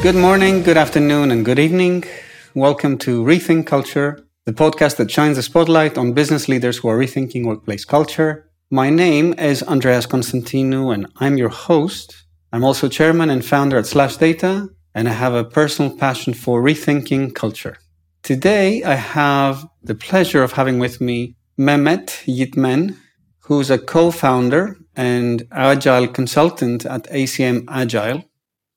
Good morning, good afternoon, and good evening. Welcome to Rethink Culture, the podcast that shines a spotlight on business leaders who are rethinking workplace culture. My name is Andreas Konstantinou, and I'm your host. I'm also chairman and founder at SlashData, and I have a personal passion for rethinking culture. Today, I have the pleasure of having with me Mehmet Yitmen, who's a co-founder and agile consultant at ACM Agile.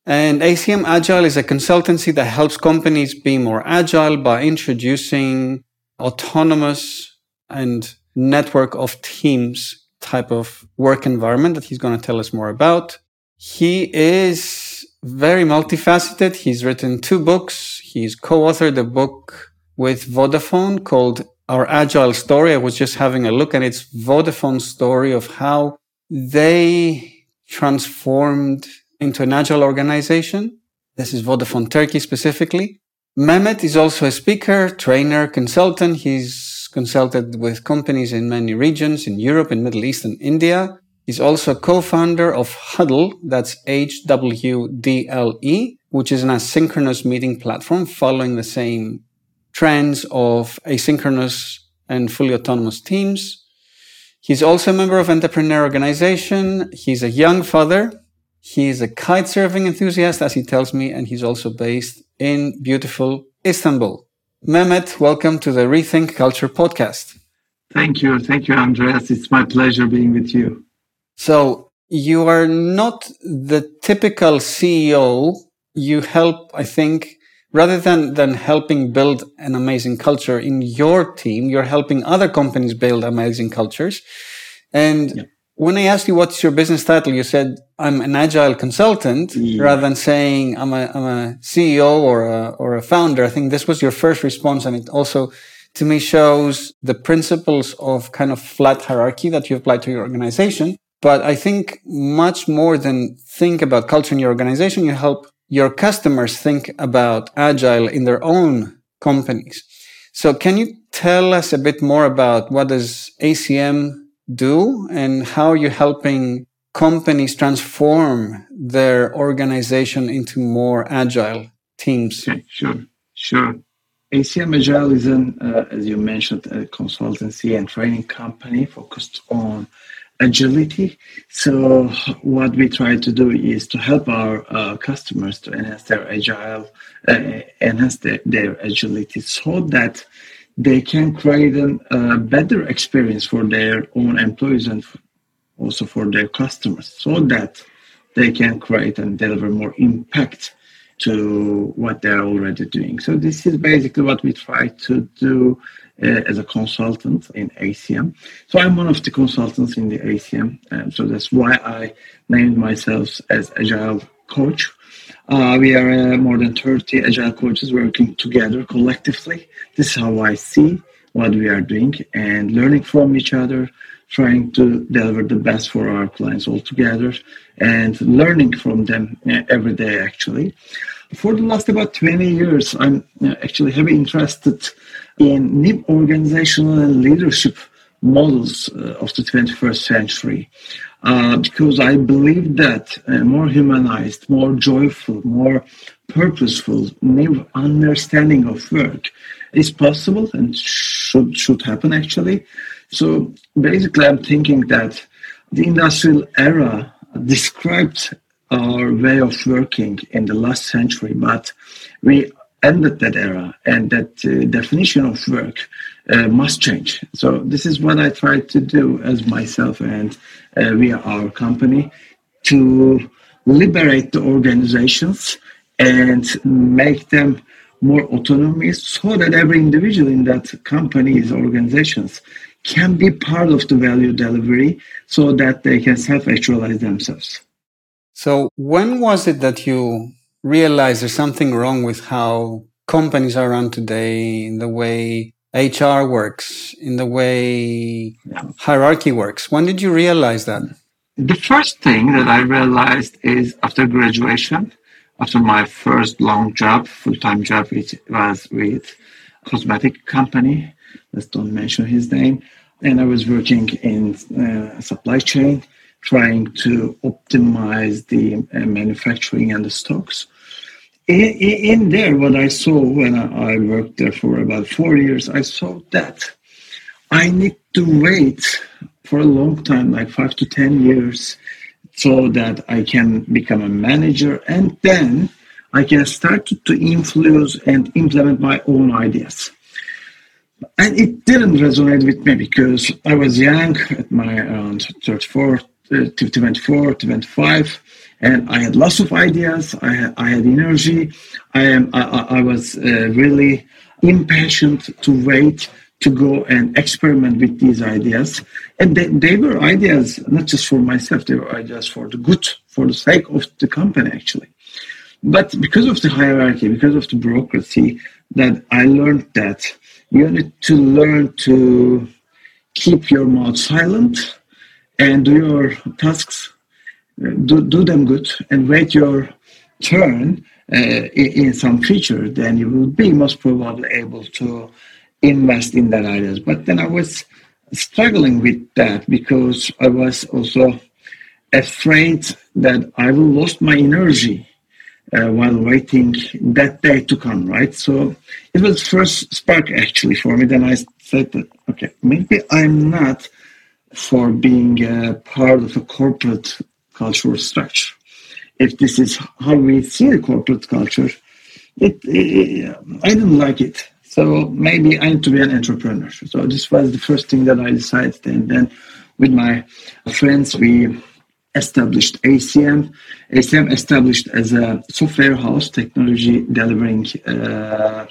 And ACM Agile is a consultancy that helps companies be more agile by introducing autonomous and network of teams type of work environment that he's going to tell us more about. He is very multifaceted. He's written two books. He's co-authored a book with Vodafone called Our Agile Story. I was just having a look and it's Vodafone's story of how they transformed into an agile organization. This is Vodafone Turkey specifically. Mehmet is also a speaker, trainer, consultant. He's consulted with companies in many regions in Europe, in Middle East and India. He's also a co-founder of Huddle, that's H-W-D-L-E, which is an asynchronous meeting platform following the same trends of asynchronous and fully autonomous teams. He's also a member of Entrepreneur Organization. He's a young father He's a kite surfing enthusiast, as he tells me, and he's also based in beautiful Istanbul. Mehmet, welcome to the Rethink Culture podcast. Thank you. Thank you, Andreas. It's my pleasure being with you. So, you are not the typical CEO. You help, I think, rather than, than helping build an amazing culture in your team, you're helping other companies build amazing cultures. And yeah when I asked you what's your business title, you said I'm an agile consultant yeah. rather than saying I'm a, I'm a CEO or a, or a founder. I think this was your first response. And it also to me shows the principles of kind of flat hierarchy that you apply to your organization. But I think much more than think about culture in your organization, you help your customers think about agile in their own companies. So can you tell us a bit more about what does ACM do and how are you're helping companies transform their organization into more agile teams. Okay, sure, sure. ACM Agile is an, uh, as you mentioned, a consultancy and training company focused on agility. So what we try to do is to help our uh, customers to enhance their agile, uh, enhance their, their agility, so that they can create a better experience for their own employees and also for their customers so that they can create and deliver more impact to what they're already doing. So this is basically what we try to do uh, as a consultant in ACM. So I'm one of the consultants in the ACM, so that's why I named myself as Agile Coach uh, we are uh, more than 30 agile coaches working together collectively. This is how I see what we are doing and learning from each other, trying to deliver the best for our clients all together and learning from them uh, every day actually. For the last about 20 years, I'm uh, actually heavily interested in new organizational and leadership models of the 21st century uh, because I believe that a more humanized, more joyful, more purposeful, new understanding of work is possible and should should happen actually. So basically, I'm thinking that the industrial era described our way of working in the last century, but we ended that era and that uh, definition of work uh, must change. So this is what I try to do as myself and uh, via our company to liberate the organizations and make them more autonomous so that every individual in that company's organizations can be part of the value delivery so that they can self-actualize themselves. So when was it that you realized there's something wrong with how companies are run today, in the way HR works, in the way hierarchy works. When did you realize that? The first thing that I realized is after graduation, after my first long job, full-time job, which was with cosmetic company. Let's don't mention his name. And I was working in uh, supply chain, trying to optimize the uh, manufacturing and the stocks in, in there, what I saw when I worked there for about four years, I saw that I need to wait for a long time, like five to 10 years, so that I can become a manager and then I can start to influence and implement my own ideas. And it didn't resonate with me because I was young at my around 34, uh, 24, 25 and I had lots of ideas. I had, I had energy. I am. I, I was uh, really impatient to wait to go and experiment with these ideas, and they, they were ideas not just for myself. They were ideas for the good, for the sake of the company, actually. But because of the hierarchy, because of the bureaucracy, that I learned that you need to learn to keep your mouth silent and do your tasks do, do them good and wait your turn uh, in, in, some future, then you will be most probably able to invest in that ideas. But then I was struggling with that because I was also afraid that I will lose my energy uh, while waiting that day to come, right? So it was first spark actually for me. Then I said that, okay, maybe I'm not for being part of a corporate cultural structure. If this is how we see the corporate culture, it, it, I didn't like it. So maybe I need to be an entrepreneur. So this was the first thing that I decided. And then with my friends, we established ACM. ACM established as a software house, technology delivering uh,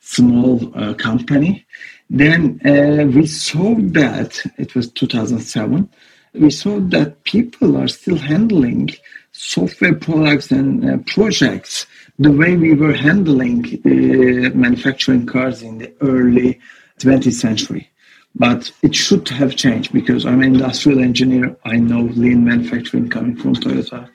small uh, company. Then uh, we saw that it was 2007 we saw that people are still handling software products and uh, projects the way we were handling uh, manufacturing cars in the early 20th century. But it should have changed because I'm an industrial engineer. I know lean manufacturing coming from Toyota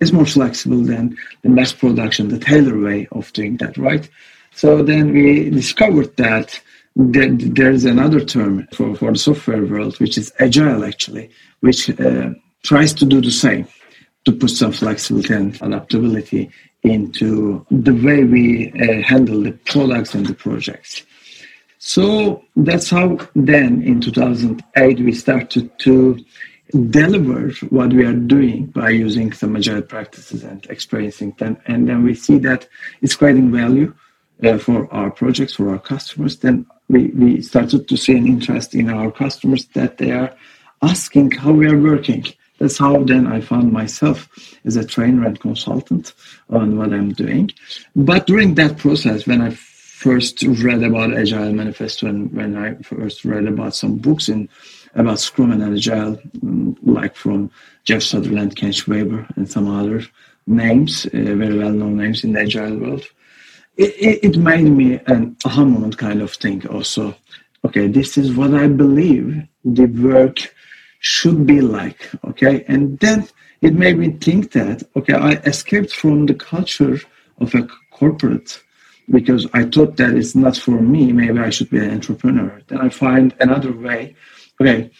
is more flexible than the mass production, the Taylor way of doing that, right? So then we discovered that there's another term for, for the software world, which is agile actually, which uh, tries to do the same, to put some flexibility and adaptability into the way we uh, handle the products and the projects. So that's how then in 2008 we started to deliver what we are doing by using some agile practices and experiencing them. And then we see that it's creating value uh, for our projects, for our customers. Then we, we started to see an interest in our customers that they are asking how we are working. That's how then I found myself as a trainer and consultant on what I'm doing. But during that process, when I first read about Agile Manifesto and when I first read about some books in about Scrum and Agile, mm, like from Jeff Sutherland, Ken Schwaber, and some other names, uh, very well-known names in the Agile world, it, it made me an aha moment kind of thing also. Okay, this is what I believe the work should be like. Okay, and then it made me think that okay, I escaped from the culture of a corporate because I thought that it's not for me. Maybe I should be an entrepreneur. Then I find another way. Okay,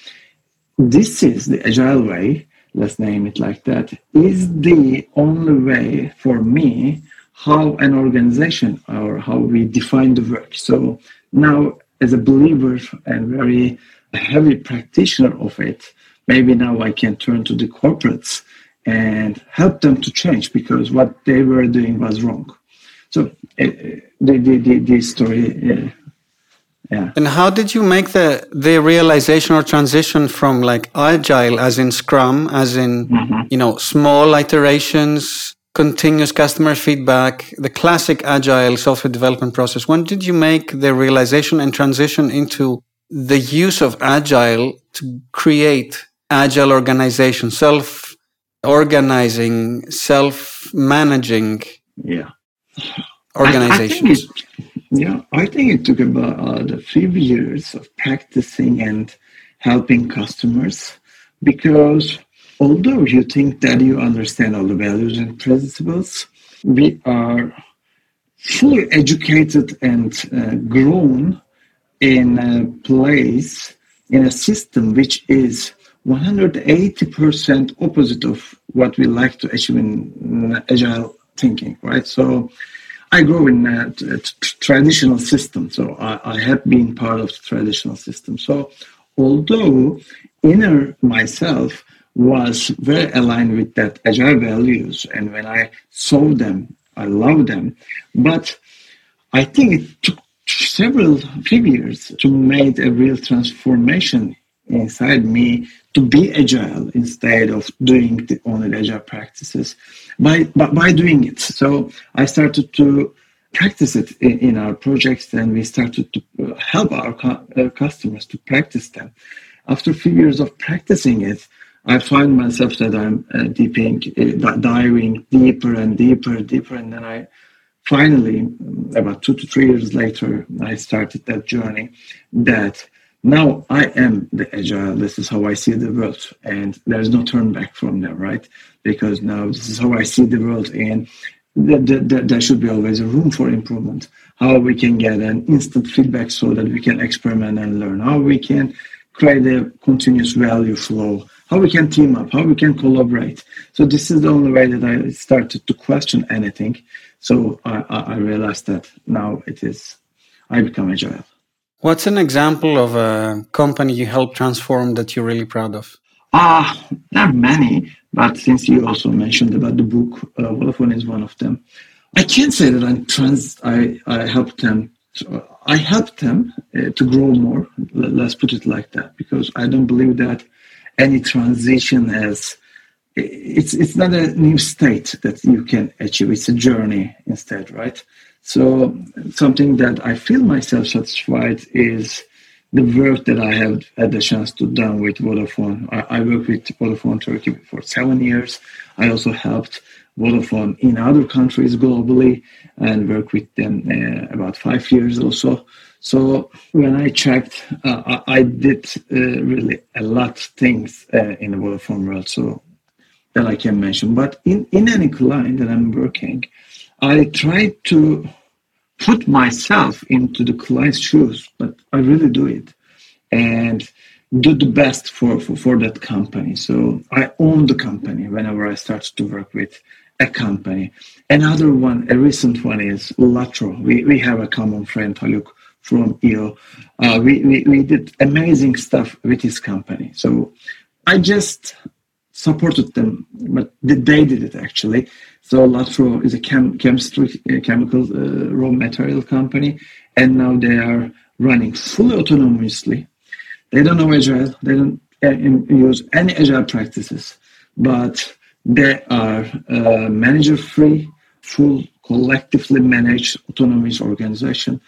this is the agile way. Let's name it like that. Is the only way for me how an organization or how we define the work. So now, as a believer and very heavy practitioner of it, maybe now I can turn to the corporates and help them to change because what they were doing was wrong. So uh, the, the, the, the story. Uh, yeah. And how did you make the the realization or transition from like agile, as in Scrum, as in mm-hmm. you know small iterations, continuous customer feedback, the classic agile software development process. When did you make the realization and transition into the use of agile to create agile organization, self organizing, self managing yeah. organizations? I, I it, yeah, I think it took about uh, a few years of practicing and helping customers because although you think that you understand all the values and principles, we are fully educated and uh, grown in a place, in a system which is 180% opposite of what we like to achieve in agile thinking, right? So I grew in a, traditional system, so I, I, have been part of the traditional system. So although inner myself was very aligned with that agile values, and when I saw them, I loved them, but I think it took several years to make a real transformation inside me to be agile instead of doing the only agile practices by, by, by doing it. So I started to practice it in, in our projects and we started to uh, help our cu- customers to practice them. After a few years of practicing it, I find myself that I'm uh, deeping, uh, diving deeper and deeper, deeper, and then I finally, about two to three years later, I started that journey that now I am the agile. This is how I see the world, and there's no turn back from there, right? Because now this is how I see the world, and there should be always a room for improvement. How we can get an instant feedback so that we can experiment and learn. How we can create a continuous value flow. How we can team up. How we can collaborate. So this is the only way that I started to question anything. So I, I realized that now it is I become agile. What's an example of a company you helped transform that you're really proud of? Ah, uh, there are many, but since you also mentioned about the book, uh, Vodafone is one of them. I can't say that I'm trans. I I helped them. I helped them uh, to grow more. Let's put it like that, because I don't believe that any transition has. It's it's not a new state that you can achieve. It's a journey instead, right? So something that I feel myself satisfied is the work that I have had the chance to done with Vodafone. I, I worked with Vodafone Turkey for seven years. I also helped Vodafone in other countries globally and worked with them uh, about five years or So So when I checked, uh, I, I, did uh, really a lot of things uh, in the Vodafone world. So that I can mention. But in, in any client that I'm working, I try to put myself into the client's shoes, but I really do it and do the best for, for, for that company. So I own the company whenever I start to work with a company. Another one, a recent one is Latro. We, we have a common friend, Haluk from EO. Uh, we, we, we did amazing stuff with his company. So I just supported them, but they did it actually. So Latro is a chem- chemistry, uh, chemical uh, raw material company, and now they are running fully autonomously. They don't know agile. They don't uh, use any agile practices, but they are uh, manager-free, full collectively managed autonomous organization.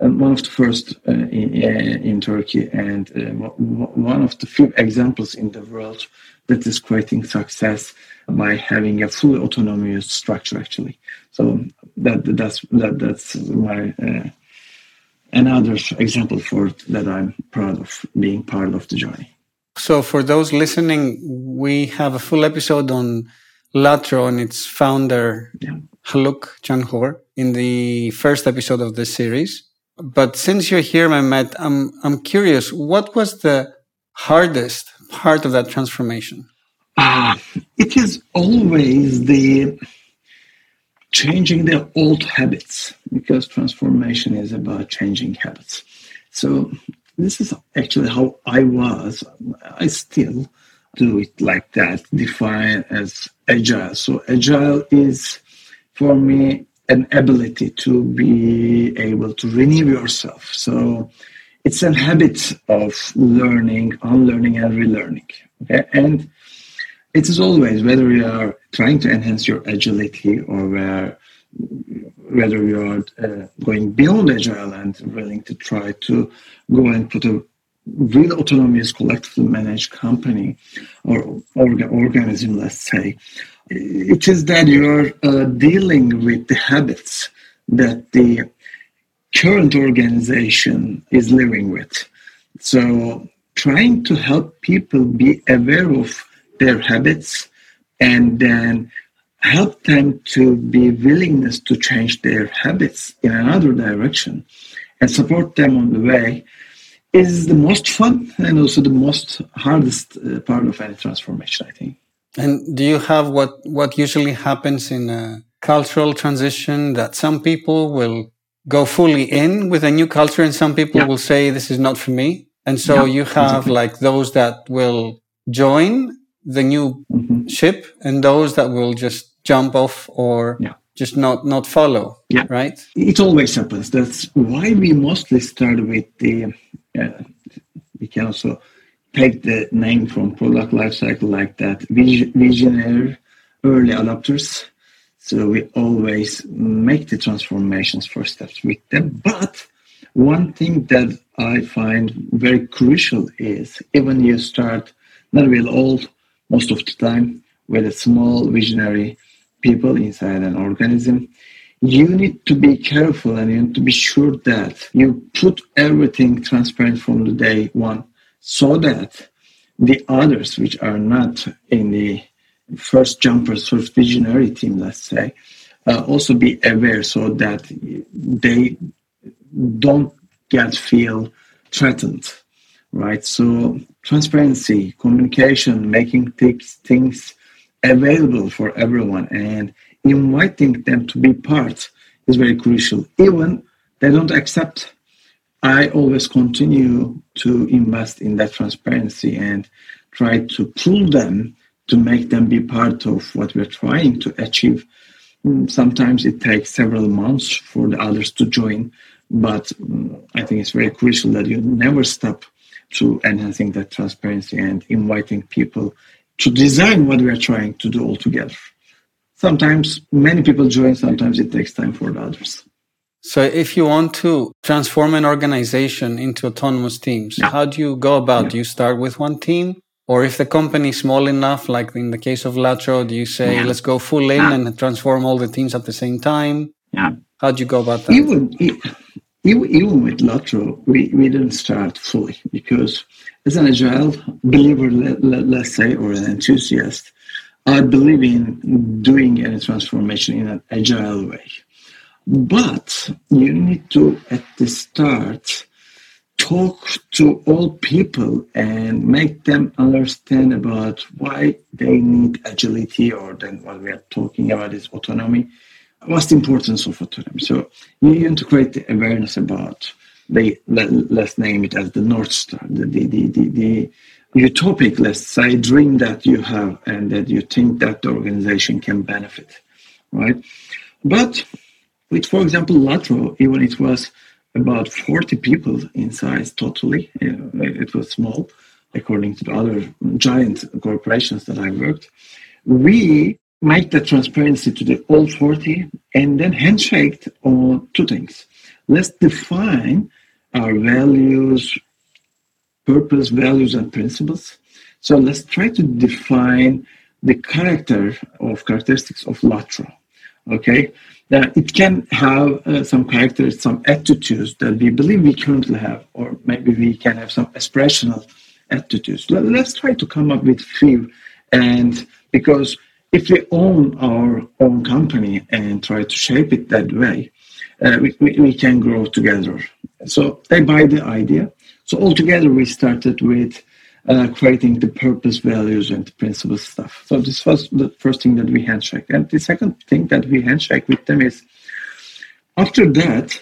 Um, one of the first uh, in, in, Turkey and uh, one of the few examples in the world that is creating success by having a fully autonomous structure actually so that that's that that's my uh, another example for that i'm proud of being part of the journey so for those listening we have a full episode on latro and its founder yeah. haluk chanhor in the first episode of this series but since you're here mehmet i'm i'm curious what was the hardest part of that transformation? Uh, it is always the changing the old habits because transformation is about changing habits. So this is actually how I was. I still do it like that, define as agile. So agile is for me an ability to be able to renew yourself. So it's a habit of learning, unlearning, and relearning. Okay? And it is always whether you are trying to enhance your agility or where, whether you are uh, going beyond agile and willing to try to go and put a real autonomous, collectively managed company or orga- organism, let's say, it is that you're uh, dealing with the habits that the current organization is living with. So, trying to help people be aware of their habits and then help them to be willingness to change their habits in another direction and support them on the way is the most fun and also the most hardest uh, part of any transformation i think and do you have what what usually happens in a cultural transition that some people will go fully in with a new culture and some people yeah. will say this is not for me and so yeah, you have exactly. like those that will join the new mm-hmm. ship and those that will just jump off or yeah. just not not follow yeah. right? It always happens. That's why we mostly start with the uh, we can also take the name from product lifecycle like that. Visionary early adopters. So we always make the transformations first steps with them. But one thing that I find very crucial is even you start not real old most of the time with a small visionary people inside an organism, you need to be careful and you need to be sure that you put everything transparent from the day one so that the others which are not in the first jumpers, first visionary team, let's say, uh, also be aware so that they don't get feel threatened, right? So transparency, communication, making things things available for everyone, and inviting them to be part is very crucial. Even they don't accept. I always continue to invest in that transparency and try to pull them to make them be part of what we're trying to achieve. Mm, sometimes it takes several months for the others to join, but mm, I think it's very crucial that you never stop to enhancing that transparency and inviting people to design what we are trying to do all together. Sometimes many people join, sometimes it takes time for the others. So, if you want to transform an organization into autonomous teams, yeah. how do you go about? Yeah. Do you start with one team or if the company is small enough, like in the case of Latro, do you say, yeah. let's go full in and transform all the teams at the same time? Yeah. How do you go about that? Even, even, with Latro, we, we didn't start fully because as an agile believer, let, let, let's say, or an enthusiast, I believe in doing any transformation in an agile way. But you need to, at the start, talk to all people and make them understand about why they need agility or then what we are talking about is autonomy what's the importance of autonomy so you need to create the awareness about the let, us name it as the north star the, the, the, the, the utopic let's say dream that you have and that you think that the organization can benefit right but with for example latro even it was about 40 people in size totally. It was small according to the other giant corporations that I worked. We make the transparency to the all 40 and then handshake on two things. Let's define our values, purpose, values, and principles. So let's try to define the character of characteristics of Latro. Okay, that it can have uh, some characters, some attitudes that we believe we currently have, or maybe we can have some aspirational attitudes. Let, us try to come up with few, and because if we own our own company and try to shape it that way, uh, we, we, we can grow together. So they buy the idea. So altogether, we started with uh, creating the purpose, values, and principle stuff. So this was the first thing that we handshake. And the second thing that we handshake with them is after that,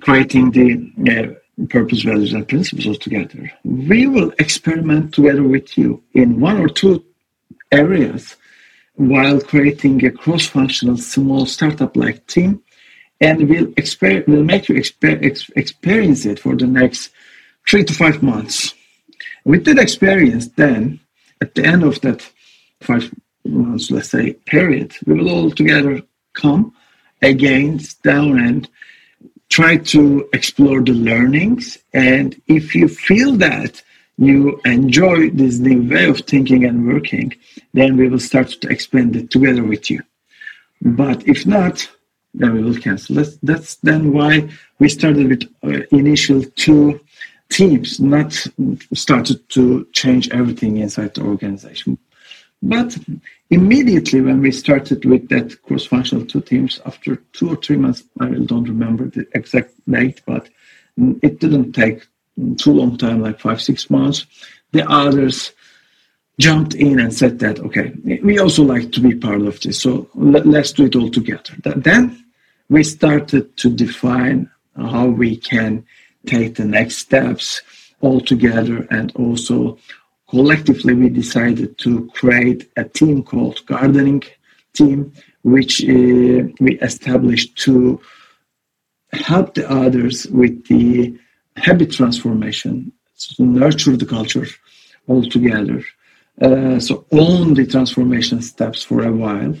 creating the uh, purpose, values, and principles together. We will experiment together with you in one or two areas while creating a cross-functional small startup-like team and we'll, exper- we'll make you exper- ex- experience it for the next three to five months with that experience, then at the end of that five months, let's say, period, we will all together come again down and try to explore the learnings. And if you feel that you enjoy this new way of thinking and working, then we will start to expand it together with you. But if not, then we will cancel. That's, that's then why we started with uh, initial two teams, not started to change everything inside the organization. But immediately when we started with that cross-functional two teams, after two or three months, I don't remember the exact date, but it didn't take too long time, like five, six months. The others jumped in and said that okay we also like to be part of this so let, us do it all together then we started to define how we can take the next steps all together and also collectively we decided to create a team called gardening team which uh, we established to help the others with the habit transformation to nurture the culture all together uh, so own the transformation steps for a while.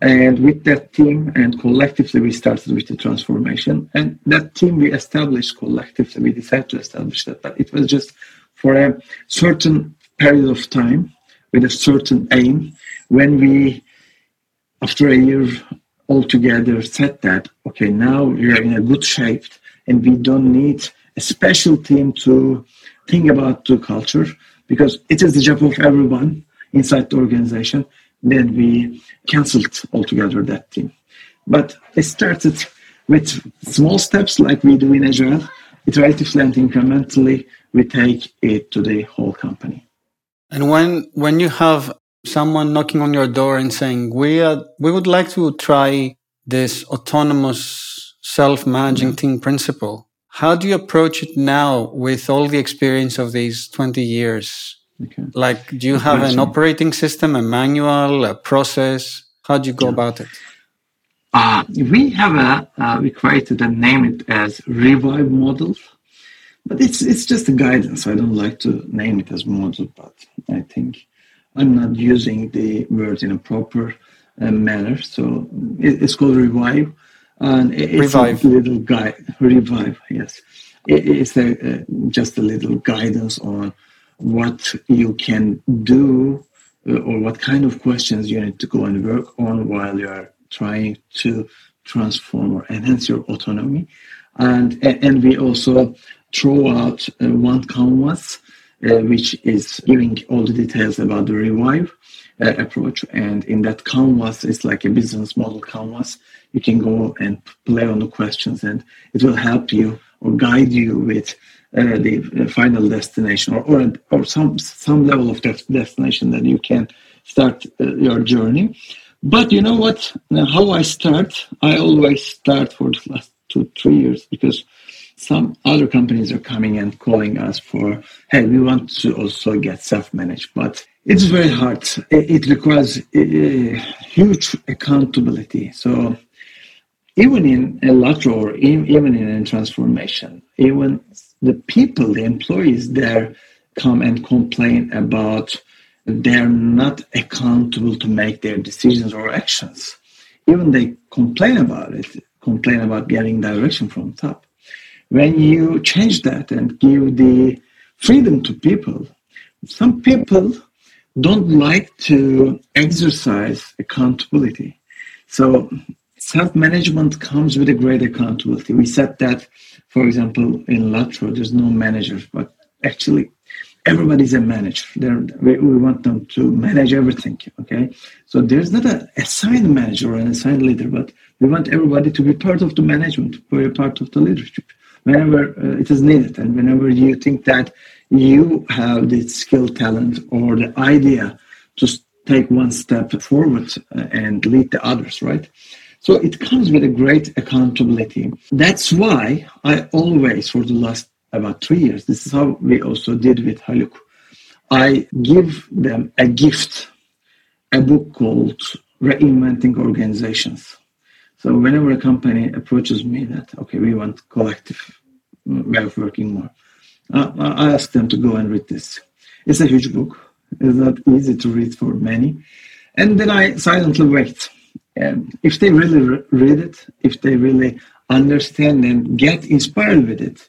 And with that team and collectively, we started with the transformation. And that team we established collectively, we decided to establish that, but it was just for a certain period of time with a certain aim. When we, after a year altogether, said that, okay, now we are in a good shape and we don't need a special team to think about the culture because it is the job of everyone inside the organization. Then we canceled altogether that team. But it started with small steps like we do in Agile. Iteratively and incrementally, we take it to the whole company. And when when you have someone knocking on your door and saying, "We are, we would like to try this autonomous self-managing team principle," How do you approach it now with all the experience of these 20 years? Okay. Like, do you have an operating system, a manual, a process? How do you go yeah. about it? Uh, we have a, uh, we created and named it as Revive model, but it's, it's just a guidance. I don't like to name it as model, but I think I'm not using the word in a proper uh, manner. So it, it's called Revive and it's revive. a little guide revive yes. It's a, uh, just a little guidance on what you can do uh, or what kind of questions you need to go and work on while you are trying to transform or enhance your autonomy. And and we also throw out uh, one canvas uh, which is giving all the details about the revive uh, approach. And in that canvas it's like a business model canvas. You can go and play on the questions and it will help you or guide you with uh, the final destination or, or, or some some level of destination that you can start uh, your journey. But you know what? Now, how i start? I always start for the last two three years because some other companies are coming and calling us for hey we want to also get self-managed but it's very hard it, requires a huge accountability so even in a Latro or even in a transformation, even the people, the employees there come and complain about they're not accountable to make their decisions or actions. Even they complain about it, complain about getting direction from top. When you change that and give the freedom to people, some people don't like to exercise accountability. So self-management comes with a great accountability. We said that, for example, in Latro, there's no manager, but actually everybody's a manager. We, we, want them to manage everything. Okay, so there's not an assigned manager or an assigned leader, but we want everybody to be part of the management, to be part of the leadership whenever uh, it is needed, and whenever you think that you have the skill, talent, or the idea to take one step forward uh, and lead the others, right? So it comes with a great accountability. That's why I always, for the last about three years, this is how we also did with Haluk. I give them a gift, a book called Reinventing Organizations. So whenever a company approaches me that, okay, we want collective way of working more, uh, I ask them to go and read this. It's a huge book. It's not easy to read for many. And then I silently wait um, if they really re- read it, if they really understand and get inspired with it,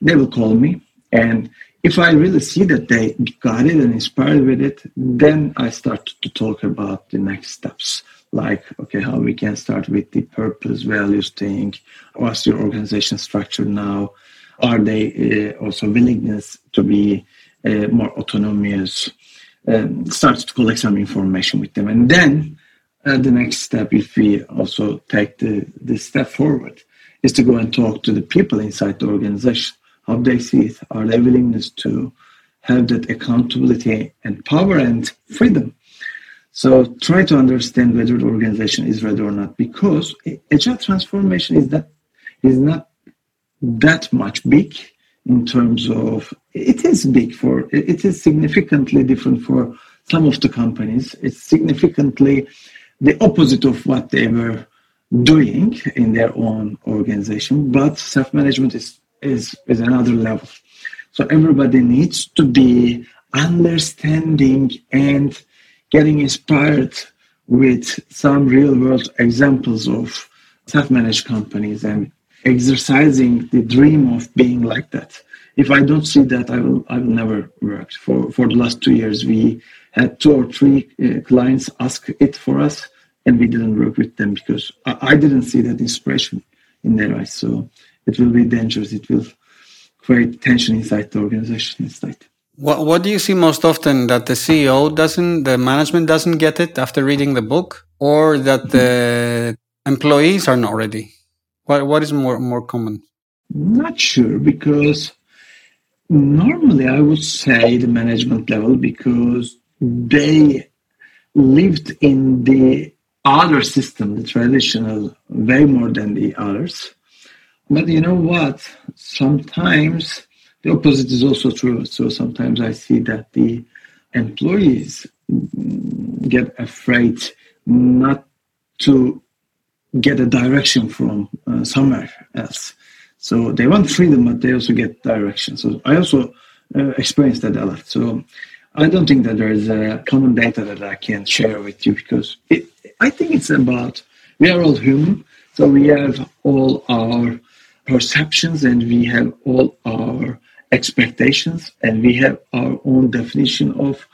they will call me. And if I really see that they got it and inspired with it, then I start to talk about the next steps. Like, okay, how we can start with the purpose, values thing. What's your organization structure now? Are they uh, also willingness to be uh, more autonomous? Um, start to collect some information with them, and then uh, the next step, if we also take the, the step forward, is to go and talk to the people inside the organization, how they see it, are they willingness to have that accountability and power and freedom. So try to understand whether the organization is ready or not, because agile transformation is that is not that much big in terms of it is big for it is significantly different for some of the companies. It's significantly the opposite of what they were doing in their own organization, but self-management is is is another level. So everybody needs to be understanding and getting inspired with some real world examples of self-managed companies and exercising the dream of being like that. If I don't see that, I will I will never work. For for the last two years, we had two or three uh, clients ask it for us, and we didn't work with them because I, I didn't see that inspiration in their eyes. So it will be dangerous. It will create tension inside the organization instead. What What do you see most often that the CEO doesn't, the management doesn't get it after reading the book, or that the employees are not ready? What What is more more common? Not sure because normally I would say the management level because they lived in the other system, the traditional, way more than the others. But you know what? Sometimes the opposite is also true. So sometimes I see that the employees get afraid not to get a direction from uh, somewhere else. So they want freedom, but they also get direction. So I also uh, experienced that a lot. So I don't think that there is a common data that I can share with you because it, I think it's about we are all human, so we have all our perceptions and we have all our expectations and we have our own definition of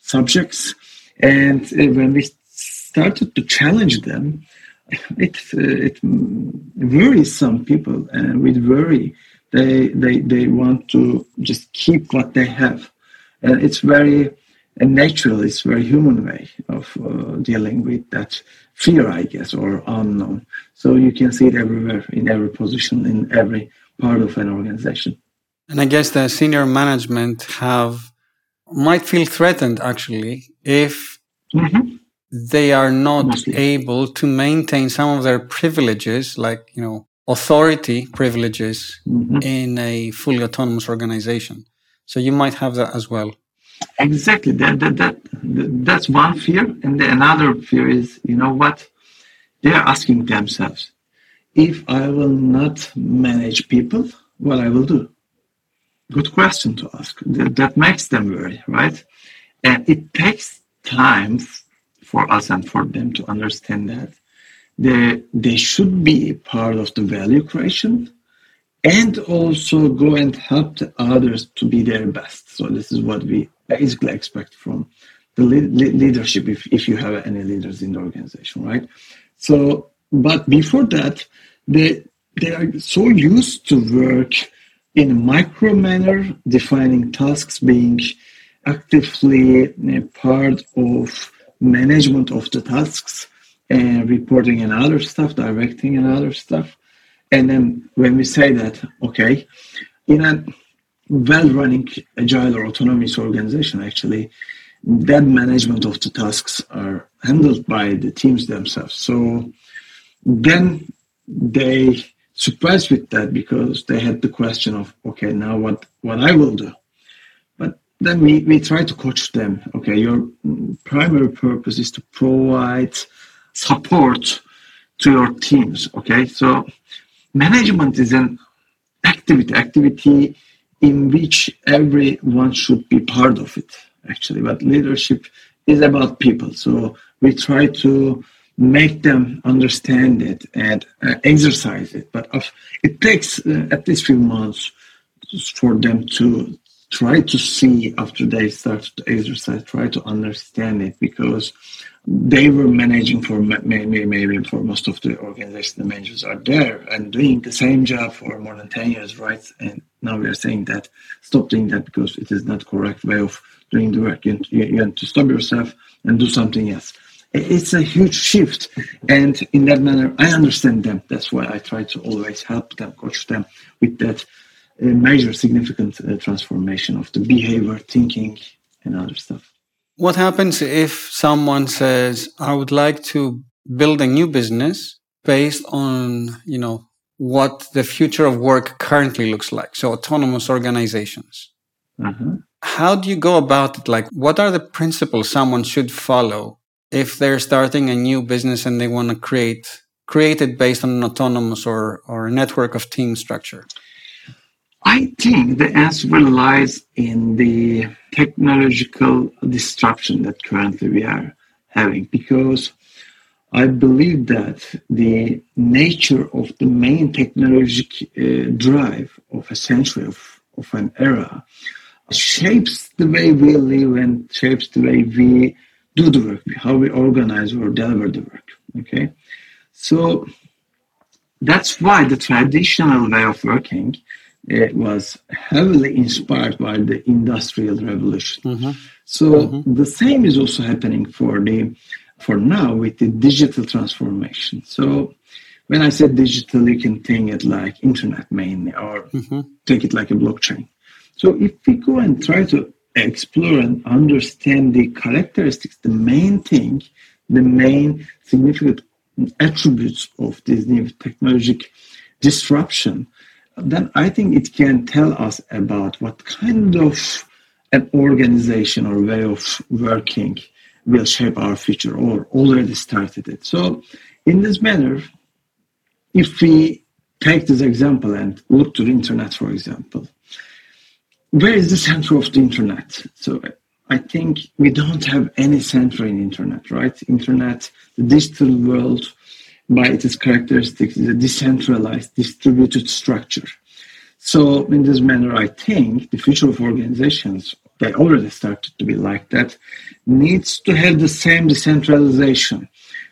subjects. And uh, when we started to challenge them, it uh, it worries some people, and with worry, they they they want to just keep what they have, and it's very natural. It's very human way of uh, dealing with that fear, I guess, or unknown. So you can see it everywhere, in every position, in every part of an organization. And I guess the senior management have might feel threatened actually if mm-hmm they are not able to maintain some of their privileges, like, you know, authority privileges mm-hmm. in a fully autonomous organization. So you might have that as well. Exactly. That, that, that, that's one fear. And the, another fear is, you know what? They're asking themselves, if I will not manage people, what I will do? Good question to ask. That, makes them worry, right? And it takes time for us and for them to understand that they, they should be part of the value creation and also go and help the others to be their best. So this is what we basically expect from the leadership if, if you have any leaders in the organization, right? So, but before that, they, they are so used to work in a micro manner, defining tasks, being actively uh, part of management of the tasks and reporting and other stuff, directing and other stuff. And then when we say that, okay, in a well-running agile or autonomous organization, actually, that management of the tasks are handled by the teams themselves. So then they surprised with that because they had the question of, okay, now what what I will do But then we, we try to coach them. Okay, your primary purpose is to provide support to your teams. Okay, so management is an activity, activity in which everyone should be part of it, actually. But leadership is about people. So we try to make them understand it and uh, exercise it. But it takes uh, at least few months for them to try to see after they start to exercise, try to understand it because they were managing for maybe maybe for most of the organization the managers are there and doing the same job for more than 10 years right? And now we are saying that stop doing that because it is not correct way of doing the work. You, you have to stop yourself and do something else it's a huge shift and in that manner i understand them that's why i try to always help them coach them with that major significant uh, transformation of the behavior, thinking, and other stuff. What happens if someone says, I would like to build a new business based on, you know, what the future of work currently looks like? So autonomous organizations. Mm-hmm. How do you go about it? Like, what are the principles someone should follow if they're starting a new business and they want to create create it based on an autonomous or, or network of team structure? I think the answer lies in the technological disruption that currently we are having because I believe that the nature of the main technological uh, drive of a century of, of an era shapes the way we live and shapes the way we do the work, how we organize or deliver the work. Okay, so that's why the traditional way of working uh, was heavily inspired by the industrial revolution. Mm-hmm. So mm-hmm. the same is also happening for the for now with the digital transformation. So when I said digital, you can think it like internet mainly, or mm-hmm. take it like a blockchain. So if we go and try to explore and understand the characteristics, the main thing, the main significant attributes of this new technologic disruption, then I think it can tell us about what kind of an organization or way of working will shape our future or already started it. So, in this manner, if we take this example and look to the internet, for example, where is the center of the internet? So, I think we don't have any center in internet, right? Internet, the digital world, by its characteristics, is a decentralized, distributed structure. So, in this manner, I think the future of organizations they already started to be like that, needs to have the same decentralization.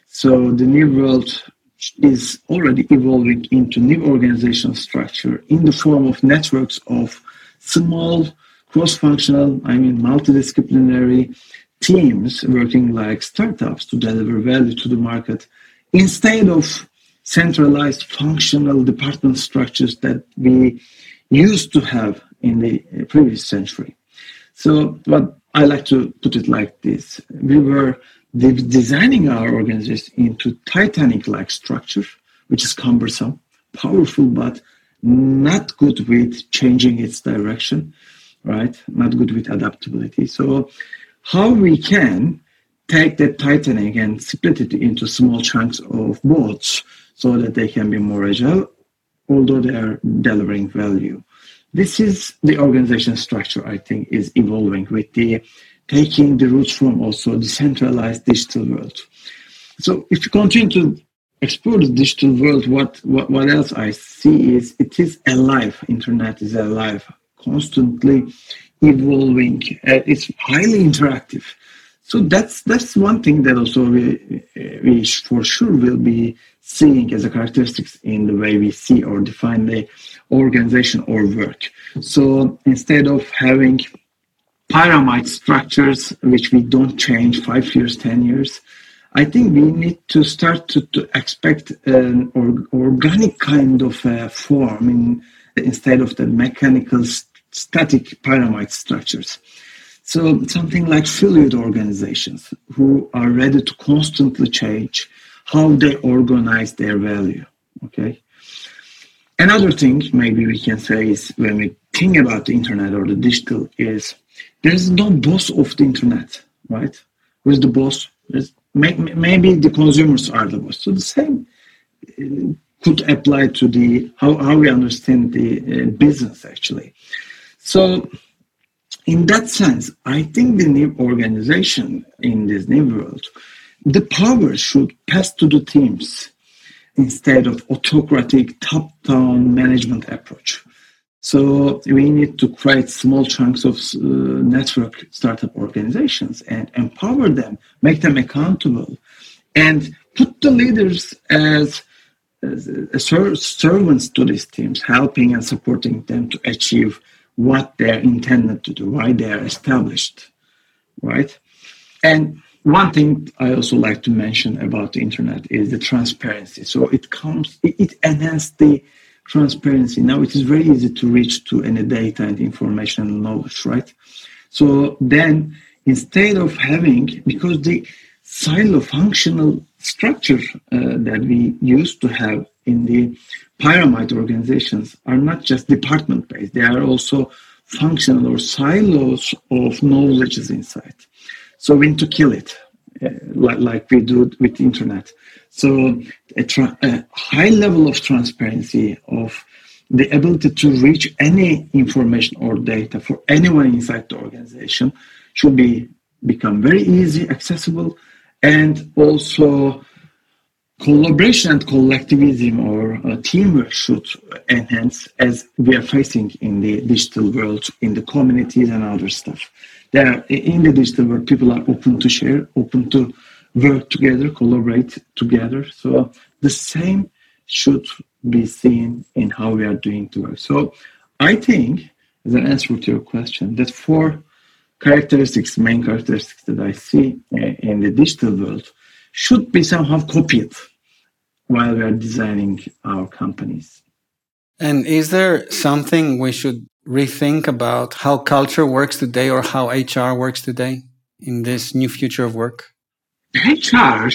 So the new world is already evolving into new organizational structure in the form of networks of small, cross-functional, I mean multidisciplinary teams working like startups to deliver value to the market instead of centralized functional department structures that we used to have in the previous century. So, but I like to put it like this: we were designing our organization into Titanic-like structure, which is cumbersome, powerful, but not good with changing its direction, right? Not good with adaptability. So, how we can take that Titanic and split it into small chunks of boats so that they can be more agile, although they are delivering value this is the organization structure i think is evolving with the taking the roots from also decentralized digital world so if you continue to explore the digital world. What, what what else i see is it is alive. Internet is alive. Constantly evolving. Uh, it's highly interactive. So that's that's one thing that also we, we for sure will be seeing as a characteristics in the way we see or define the organization or work. So instead of having pyramid structures which we don't change five years, ten years, I think we need to start to, to expect an or, organic kind of uh, form in, instead of the mechanical st- static pyramid structures. So something like fluid organizations who are ready to constantly change how they organize their value. Okay. Another thing maybe we can say is when we think about the internet or the digital is there's no boss of the internet, right? Who's the boss? There's, maybe the consumers are the boss. So the same uh, could apply to the how, how we understand the uh, business actually. So in that sense, I think the new organization in this new world, the power should pass to the teams instead of autocratic top-down management approach. So we need to create small chunks of uh, network startup organizations and empower them, make them accountable, and put the leaders as, as, as servants to these teams, helping and supporting them to achieve what they're intended to do, why they are established, right? And one thing I also like to mention about the internet is the transparency. So it comes, it, it enhances the transparency. Now it is very easy to reach to any data and information and knowledge, right? So then instead of having, because the silo functional structure uh, that we used to have in the pyramid organizations are not just department based, they are also functional or silos of knowledge inside. So we need to kill it, like, like we do with the internet. So a, tra- a high level of transparency of the ability to reach any information or data for anyone inside the organization should be become very easy, accessible, and also collaboration and collectivism or uh, teamwork should enhance as we are facing in the digital world, in the communities and other stuff. There, in the digital world, people are open to share, open to work together, collaborate together. So the same should be seen in how we are doing the work. So I think, as an answer to your question, that four characteristics, main characteristics that I see eh, in the digital world should be somehow copied while we are designing our companies. And is there something we should rethink about how culture works today or how HR works today in this new future of work? HR,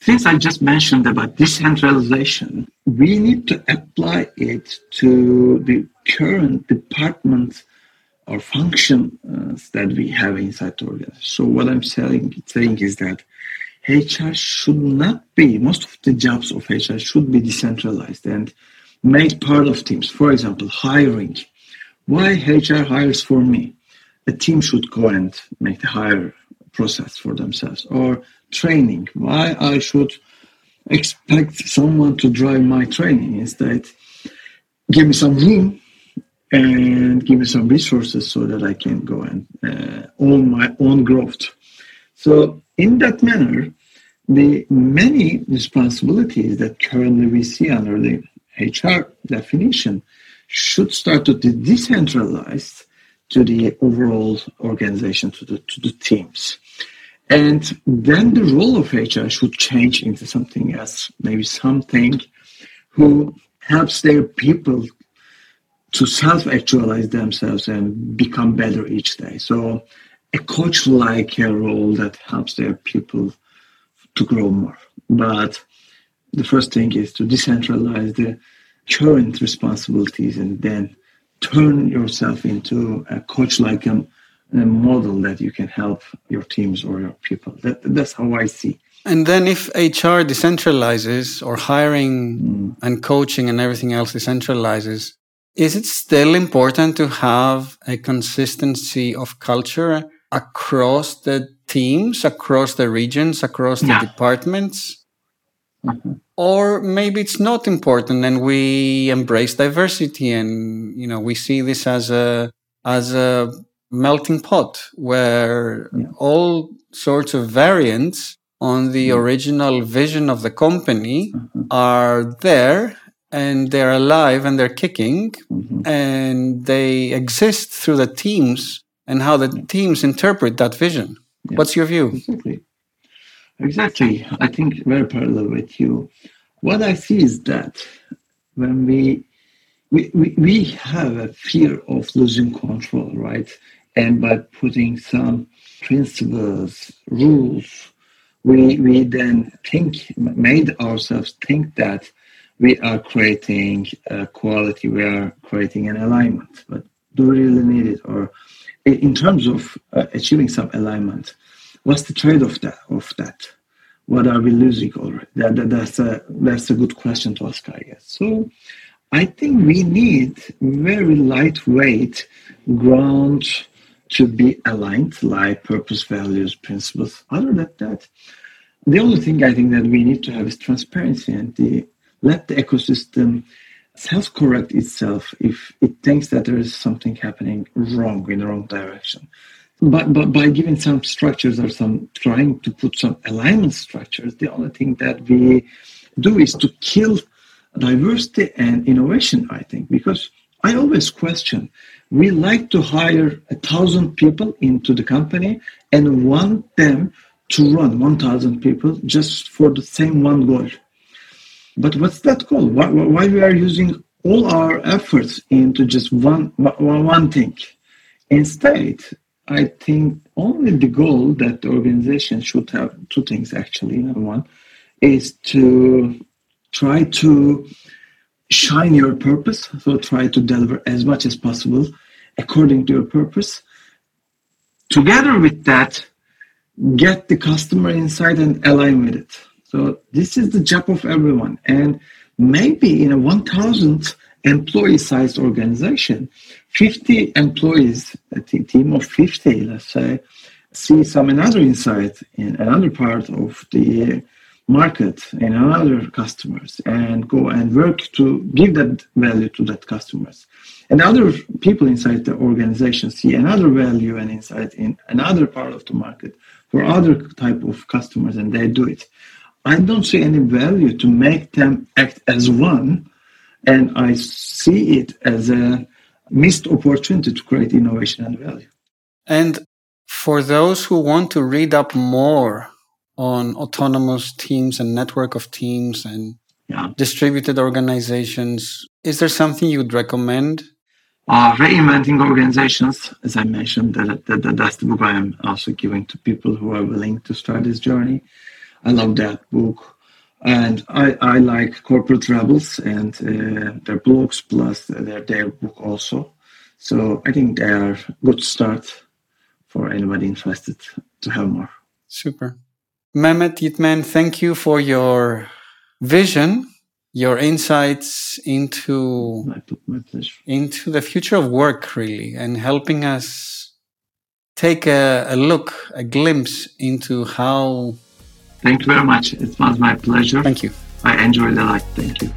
since I just mentioned about decentralization, we need to apply it to the current departments or functions uh, that we have inside the organization. So what I'm saying, saying is that HR should not be, most of the jobs of HR should be decentralized and made part of teams. For example, hiring. Why HR hires for me? A team should go and make the hire process for themselves. Or training. Why I should expect someone to drive my training instead? Give me some room and give me some resources so that I can go and uh, own my own growth. So in that manner, the many responsibilities that currently we see under the HR definition should start to be decentralized to the overall organization, to the, to the teams. And then the role of HR should change into something else, maybe something who helps their people to self-actualize themselves and become better each day. So a coach-like a role that helps their people to grow more. But the first thing is to decentralize the current responsibilities and then turn yourself into a coach-like um, a model that you can help your teams or your people. That, that's how I see. And then if HR decentralizes or hiring mm. and coaching and everything else decentralizes, is it still important to have a consistency of culture across the teams, across the regions, across the yeah. departments? Mm-hmm. Or maybe it's not important and we embrace diversity and you know we see this as a as a melting pot where yeah. all sorts of variants on the original vision of the company mm-hmm. are there and they're alive and they're kicking mm-hmm. and they exist through the teams and how the teams interpret that vision. Yeah. What's your view? Exactly. Exactly. I think very parallel with you. What I see is that when we we, we, we have a fear of losing control, right? And by putting some principles, rules, we, we then think, made ourselves think that we are creating a quality, we are creating an alignment. But do we really need it? Or in terms of uh, achieving some alignment, what's the trade of that? Of that? What are we losing already? That, that, that's, a, that's a good question to ask, I guess. So I think we need very lightweight ground to be aligned, like purpose, values, principles. Other than that, the only thing I think that we need to have is transparency and the let the ecosystem self correct itself if it thinks that there is something happening wrong in the wrong direction. But, but by giving some structures or some trying to put some alignment structures, the only thing that we do is to kill diversity and innovation, I think, because I always question. We like to hire a thousand people into the company and want them to run 1,000 people just for the same one goal. But what's that goal? Why, why we are using all our efforts into just one one thing. Instead, I think only the goal that the organization should have two things actually. Number one is to try to shine your purpose. So try to deliver as much as possible according to your purpose. Together with that, get the customer inside and align with it. So this is the job of everyone. And maybe in a 1,000 employee sized organization, 50 employees, a team of 50, let's say, see some another insight in another part of the market in another customers and go and work to give that value to that customers. And other people inside the organization see another value and insight in another part of the market for other type of customers and they do it. I don't see any value to make them act as one and I see it as a missed opportunity to create innovation and value. And for those who want to read up more on autonomous teams and network of teams and yeah. distributed organizations, is there something you'd recommend? Uh, reinventing organizations, as I mentioned, that, that, that, that's the book I am also giving to people who are willing to start this journey. I love that book and I, I like corporate rebels and uh, their blogs plus their their book also. So I think they are good start for anybody interested to have more. Super, Mehmet Yitmen, thank you for your vision, your insights into my, my into the future of work, really, and helping us take a, a look, a glimpse into how Thank you very much. It was my pleasure. Thank you. I enjoyed a lot. Thank you.